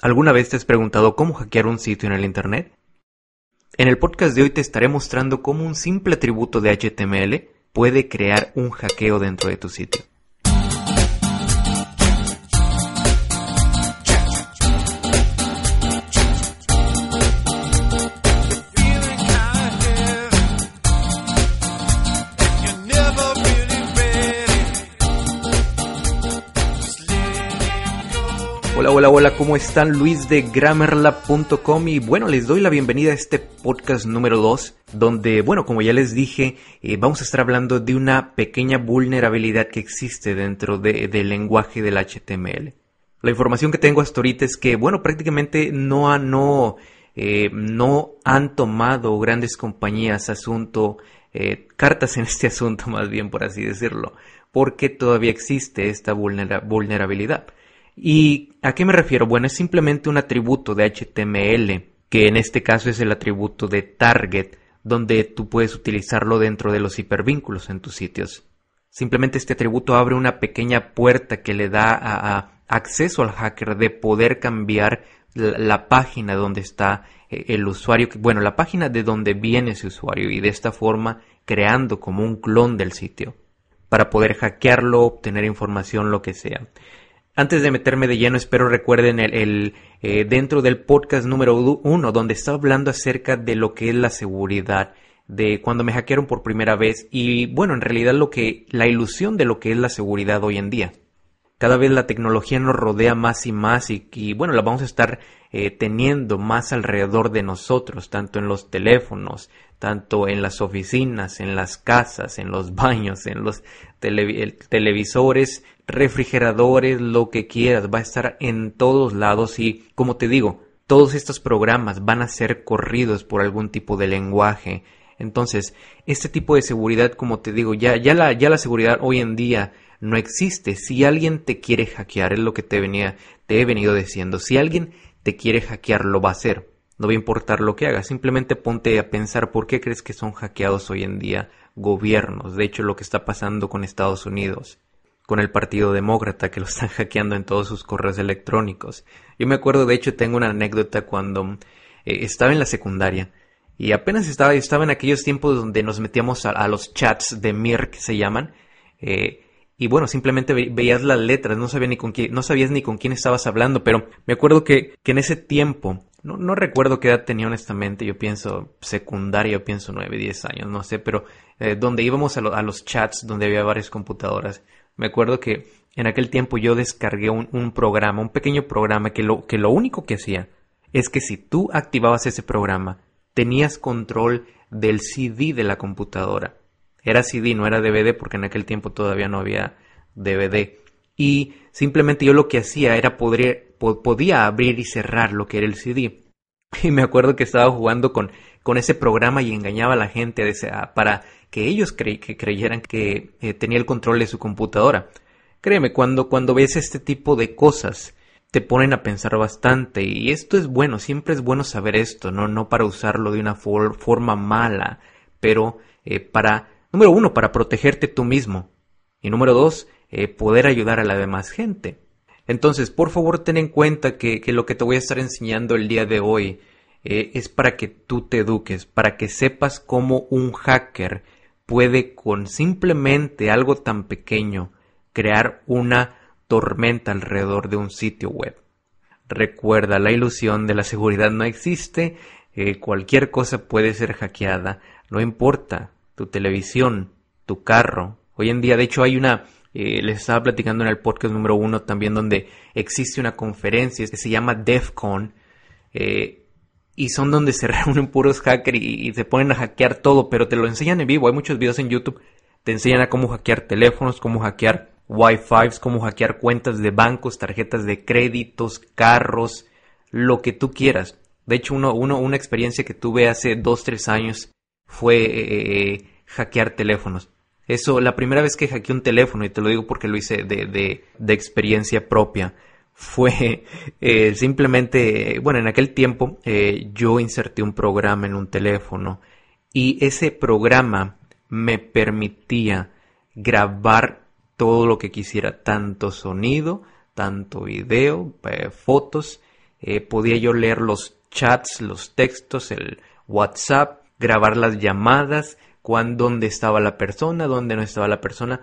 ¿Alguna vez te has preguntado cómo hackear un sitio en el Internet? En el podcast de hoy te estaré mostrando cómo un simple atributo de HTML puede crear un hackeo dentro de tu sitio. Hola, hola, hola, ¿cómo están? Luis de Grammarlab.com y bueno, les doy la bienvenida a este podcast número 2, donde, bueno, como ya les dije, eh, vamos a estar hablando de una pequeña vulnerabilidad que existe dentro del lenguaje del HTML. La información que tengo hasta ahorita es que, bueno, prácticamente no, no, eh, no han tomado grandes compañías asunto, eh, cartas en este asunto más bien, por así decirlo, porque todavía existe esta vulnerabilidad. ¿Y a qué me refiero? Bueno, es simplemente un atributo de HTML, que en este caso es el atributo de target, donde tú puedes utilizarlo dentro de los hipervínculos en tus sitios. Simplemente este atributo abre una pequeña puerta que le da a, acceso al hacker de poder cambiar la, página donde está eh, el usuario, bueno, la página de donde viene ese usuario y de esta forma creando como un clon del sitio para poder hackearlo, obtener información, lo que sea. Antes de meterme de lleno, espero recuerden el, eh, dentro del podcast número uno, donde estaba hablando acerca de lo que es la seguridad, de cuando me hackearon por primera vez y bueno, en realidad lo que, la ilusión de lo que es la seguridad hoy en día. Cada vez la tecnología nos rodea más y más y, bueno, la vamos a estar eh, teniendo más alrededor de nosotros, tanto en los teléfonos, tanto en las oficinas, en las casas, en los baños, en los televisores, refrigeradores, lo que quieras, va a estar en todos lados y como te digo, todos estos programas van a ser corridos por algún tipo de lenguaje. Entonces, este tipo de seguridad, como te digo, ya, ya, la, ya la seguridad hoy en día no existe. Si alguien te quiere hackear, es lo que te, venía, te he venido diciendo, si alguien te quiere hackear, lo va a hacer. No va a importar lo que haga, simplemente ponte a pensar por qué crees que son hackeados hoy en día gobiernos. De hecho, lo que está pasando con Estados Unidos, con el Partido Demócrata, que lo están hackeando en todos sus correos electrónicos. Yo me acuerdo, de hecho, tengo una anécdota cuando eh, estaba en la secundaria y apenas estaba, estaba en aquellos tiempos donde nos metíamos a, los chats de Mir, que se llaman. Eh, y bueno, simplemente veías las letras, no, ni con quién, no sabías ni con quién estabas hablando, pero me acuerdo que, que en ese tiempo no, no recuerdo qué edad tenía honestamente, yo pienso secundaria, yo pienso 9, 10 años, no sé, pero eh, donde íbamos a, los chats, donde había varias computadoras, me acuerdo que en aquel tiempo yo descargué un, un, programa, un pequeño programa que lo, que lo único que hacía es que si tú activabas ese programa, tenías control del CD de la computadora. Era CD, no era DVD porque en aquel tiempo todavía no había DVD. Y simplemente yo lo que hacía era poder podía abrir y cerrar lo que era el CD. Y me acuerdo que estaba jugando con, con ese programa y engañaba a la gente para que ellos que creyeran que eh, tenía el control de su computadora. Créeme, cuando, cuando ves este tipo de cosas, te ponen a pensar bastante y esto es bueno, siempre es bueno saber esto, no, no para usarlo de una forma mala, pero eh, para, número uno, para protegerte tú mismo y número dos, eh, poder ayudar a la demás gente. Entonces, por favor, ten en cuenta que, lo que te voy a estar enseñando el día de hoy eh, es para que tú te eduques, para que sepas cómo un hacker puede con simplemente algo tan pequeño crear una tormenta alrededor de un sitio web. Recuerda, la ilusión de la seguridad no existe, eh, cualquier cosa puede ser hackeada, no importa, tu televisión, tu carro. Hoy en día, de hecho, hay una, eh, les estaba platicando en el podcast número uno también donde existe una conferencia que se llama DEFCON eh, y son donde se reúnen puros hackers y, se ponen a hackear todo, pero te lo enseñan en vivo. Hay muchos videos en YouTube, te enseñan a cómo hackear teléfonos, cómo hackear Wi-Fi, cómo hackear cuentas de bancos, tarjetas de créditos, carros, lo que tú quieras. De hecho, uno, uno, una experiencia que tuve hace dos, tres años fue eh, hackear teléfonos. Eso, la primera vez que hackeé un teléfono, y te lo digo porque lo hice de, de, de experiencia propia, fue eh, simplemente, bueno, en aquel tiempo eh, yo inserté un programa en un teléfono y ese programa me permitía grabar todo lo que quisiera, tanto sonido, tanto video, eh, fotos, podía yo leer los chats, los textos, el WhatsApp, grabar las llamadas, cuándo, dónde estaba la persona, dónde no estaba la persona.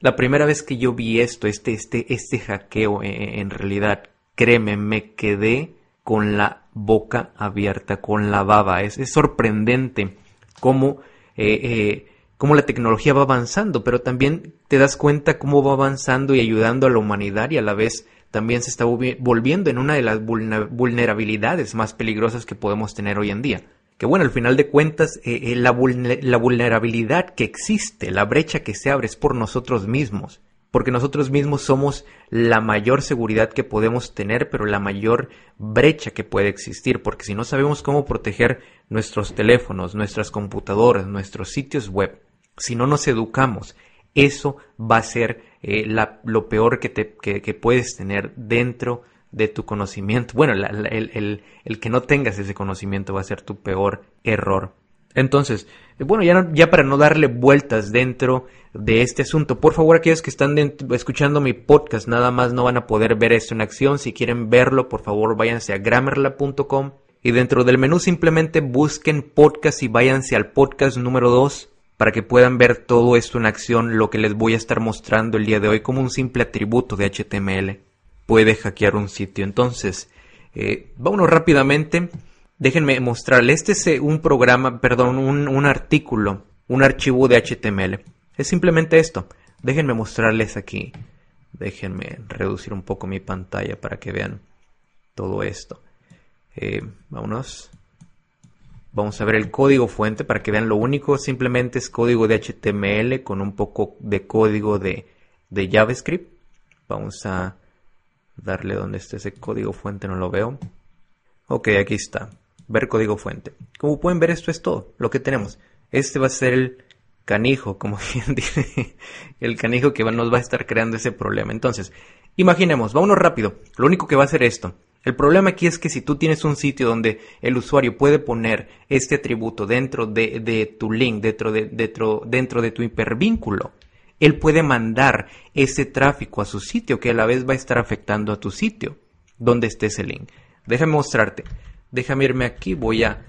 La primera vez que yo vi esto, este, este, este hackeo, eh, en realidad, créeme, me quedé con la boca abierta, con la baba. Es, sorprendente cómo, eh, eh, cómo la tecnología va avanzando, pero también te das cuenta cómo va avanzando y ayudando a la humanidad y a la vez también se está volviendo en una de las vulnerabilidades más peligrosas que podemos tener hoy en día que bueno, al final de cuentas eh, eh, la, vulnerabilidad que existe, la brecha que se abre es por nosotros mismos, porque nosotros mismos somos la mayor seguridad que podemos tener, pero la mayor brecha que puede existir, porque si no sabemos cómo proteger nuestros teléfonos, nuestras computadoras, nuestros sitios web, si no nos educamos, eso va a ser eh, lo peor que, te, que puedes tener dentro de tu conocimiento. Bueno, el, que no tengas ese conocimiento va a ser tu peor error. Entonces, bueno, ya, ya para no darle vueltas dentro de este asunto, por favor, aquellos que están escuchando mi podcast, nada más no van a poder ver esto en acción. Si quieren verlo, por favor, váyanse a grammarla.com y dentro del menú simplemente busquen podcast y váyanse al podcast número 2 para que puedan ver todo esto en acción, lo que les voy a estar mostrando el día de hoy como un simple atributo de HTML puede hackear un sitio. Entonces, eh, vámonos rápidamente. Déjenme mostrarles. Este es eh, un programa, perdón, un, un artículo, un archivo de HTML. Es simplemente esto. Déjenme mostrarles aquí. Déjenme reducir un poco mi pantalla para que vean todo esto. Eh, vámonos. Vamos a ver el código fuente para que vean lo único. Simplemente es código de HTML con un poco de código de, de JavaScript. Vamos a darle donde esté ese código fuente, no lo veo. Ok, aquí está. Ver código fuente. Como pueden ver, esto es todo lo que tenemos. Este va a ser el canijo, como bien dice, el canijo que nos va a estar creando ese problema. Entonces, imaginemos, vámonos rápido. Lo único que va a hacer esto. El problema aquí es que si tú tienes un sitio donde el usuario puede poner este atributo dentro de, de tu link, dentro de, dentro, dentro de tu hipervínculo, él puede mandar ese tráfico a su sitio que a la vez va a estar afectando a tu sitio donde esté ese link. Déjame mostrarte. Déjame irme aquí. Voy a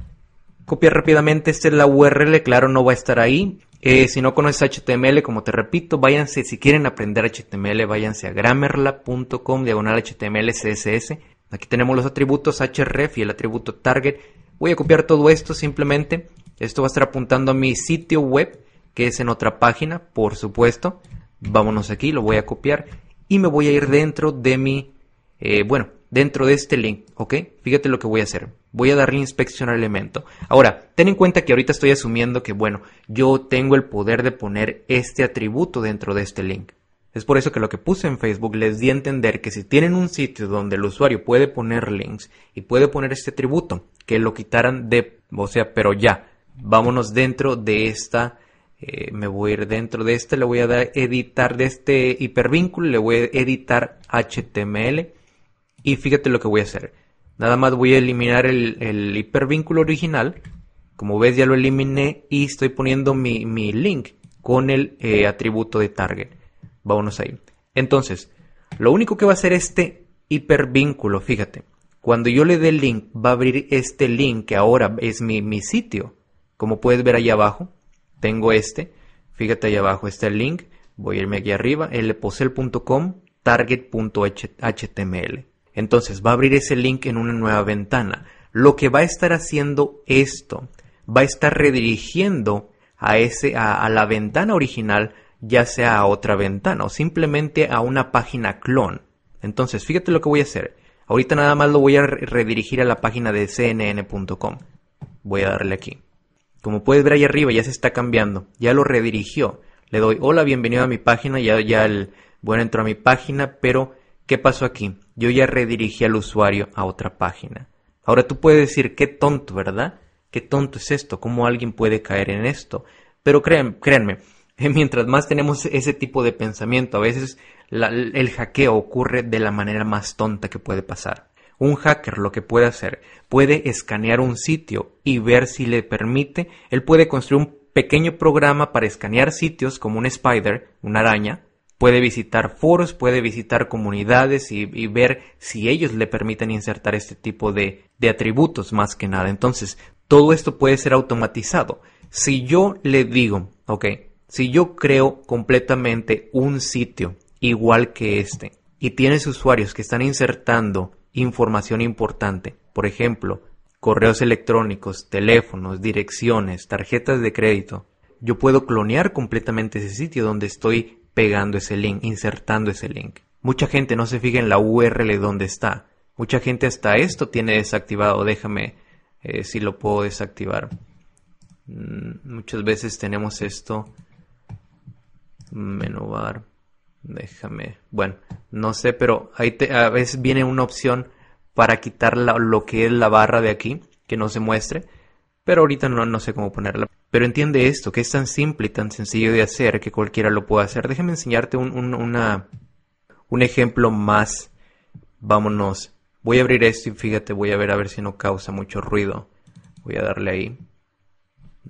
copiar rápidamente. Esta es la URL. Claro, no va a estar ahí. Eh, si no conoces HTML, como te repito, váyanse, si quieren aprender HTML, váyanse a grammarla.com, diagonal HTML, CSS. Aquí tenemos los atributos href y el atributo target. Voy a copiar todo esto simplemente. Esto va a estar apuntando a mi sitio web que es en otra página, por supuesto. Vámonos aquí, lo voy a copiar y me voy a ir dentro de mi, eh, bueno, dentro de este link, ¿ok? Fíjate lo que voy a hacer. Voy a darle inspección al elemento. Ahora, ten en cuenta que ahorita estoy asumiendo que, bueno, yo tengo el poder de poner este atributo dentro de este link. Es por eso que lo que puse en Facebook les di a entender que si tienen un sitio donde el usuario puede poner links y puede poner este atributo, que lo quitaran de, o sea, pero ya, vámonos dentro de esta eh, me voy a ir dentro de este, le voy a dar editar de este hipervínculo, le voy a editar HTML y fíjate lo que voy a hacer. Nada más voy a eliminar el, hipervínculo original. Como ves ya lo eliminé y estoy poniendo mi, link con el eh, atributo de target. Vámonos ahí. Entonces, lo único que va a hacer este hipervínculo, fíjate, cuando yo le dé el link, va a abrir este link que ahora es mi, mi sitio. Como puedes ver ahí abajo, tengo este. Fíjate ahí abajo está el link. Voy a irme aquí arriba, lposel.com target.html. Entonces va a abrir ese link en una nueva ventana. Lo que va a estar haciendo esto, va a estar redirigiendo a, ese, a, la ventana original, ya sea a otra ventana o simplemente a una página clon. Entonces, fíjate lo que voy a hacer. Ahorita nada más lo voy a redirigir a la página de cnn.com. Voy a darle aquí. Como puedes ver ahí arriba ya se está cambiando, ya lo redirigió. Le doy hola, bienvenido a mi página, ya, ya el, bueno, entro a mi página, pero ¿Qué pasó aquí? Yo ya redirigí al usuario a otra página. Ahora tú puedes decir, qué tonto, ¿verdad? Qué tonto es esto, cómo alguien puede caer en esto. Pero créanme, mientras más tenemos ese tipo de pensamiento, a veces el hackeo ocurre de la manera más tonta que puede pasar. Un hacker lo que puede hacer, puede escanear un sitio y ver si le permite, él puede construir un pequeño programa para escanear sitios como un spider, una araña, puede visitar foros, puede visitar comunidades y, ver si ellos le permiten insertar este tipo de, de atributos más que nada. Entonces, todo esto puede ser automatizado. Si yo le digo, ok, si yo creo completamente un sitio igual que este y tienes usuarios que están insertando información importante, por ejemplo, correos electrónicos, teléfonos, direcciones, tarjetas de crédito, yo puedo clonear completamente ese sitio donde estoy pegando ese link, insertando ese link. Mucha gente no se fija en la URL donde está. Mucha gente hasta esto tiene desactivado. Déjame eh, si lo puedo desactivar. Mm, muchas veces tenemos esto. Menú bar. Déjame. Bueno, no sé, pero ahí a veces viene una opción para quitar lo que es la barra de aquí, que no se muestre. Pero ahorita no, no sé cómo ponerla. Pero entiende esto, que es tan simple y tan sencillo de hacer que cualquiera lo puede hacer. Déjame enseñarte un, un, una, un ejemplo más. Vámonos. Voy a abrir esto y fíjate, voy a ver a ver si no causa mucho ruido. Voy a darle ahí.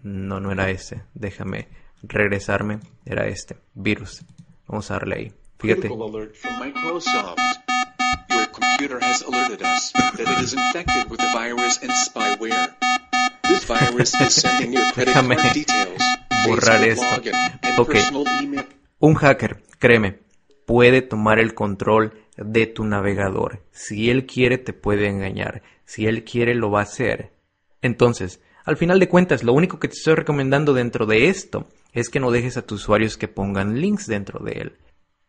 No, no era ese. Déjame regresarme. Era este. Virus. Vamos a darle ahí. Fíjate. Déjame borrar esto. Ok. Un hacker, créeme, puede tomar el control de tu navegador. Si él quiere, te puede engañar. Si él quiere, lo va a hacer. Entonces, al final de cuentas, lo único que te estoy recomendando dentro de esto es que no dejes a tus usuarios que pongan links dentro de él.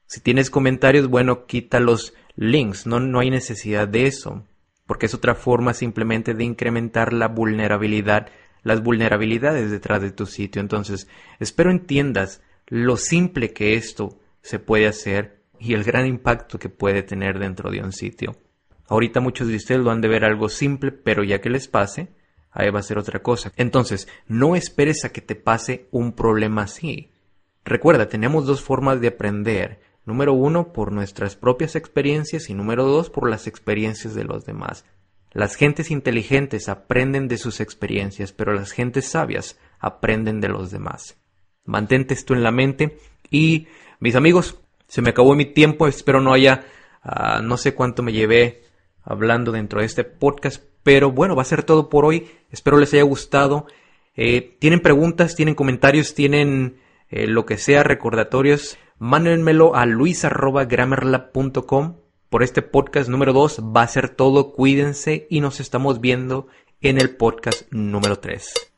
Si tienes comentarios, bueno, quita los links, no, no hay necesidad de eso, porque es otra forma simplemente de incrementar la vulnerabilidad, las vulnerabilidades detrás de tu sitio. Entonces, espero entiendas lo simple que esto se puede hacer y el gran impacto que puede tener dentro de un sitio. Ahorita muchos de ustedes lo han de ver algo simple, pero ya que les pase, ahí va a ser otra cosa. Entonces, no esperes a que te pase un problema así. Recuerda, tenemos dos formas de aprender. Número uno, por nuestras propias experiencias y número dos, por las experiencias de los demás. Las gentes inteligentes aprenden de sus experiencias, pero las gentes sabias aprenden de los demás. Mantente esto en la mente y, mis amigos, se me acabó mi tiempo, espero no haya, ah, no sé cuánto me llevé hablando dentro de este podcast, pero bueno, va a ser todo por hoy. Espero les haya gustado. Eh, tienen preguntas, tienen comentarios, tienen eh, lo que sea, recordatorios. Mándenmelo a luis.grammarlab.com. Por este podcast número 2 va a ser todo. Cuídense y nos estamos viendo en el podcast número 3.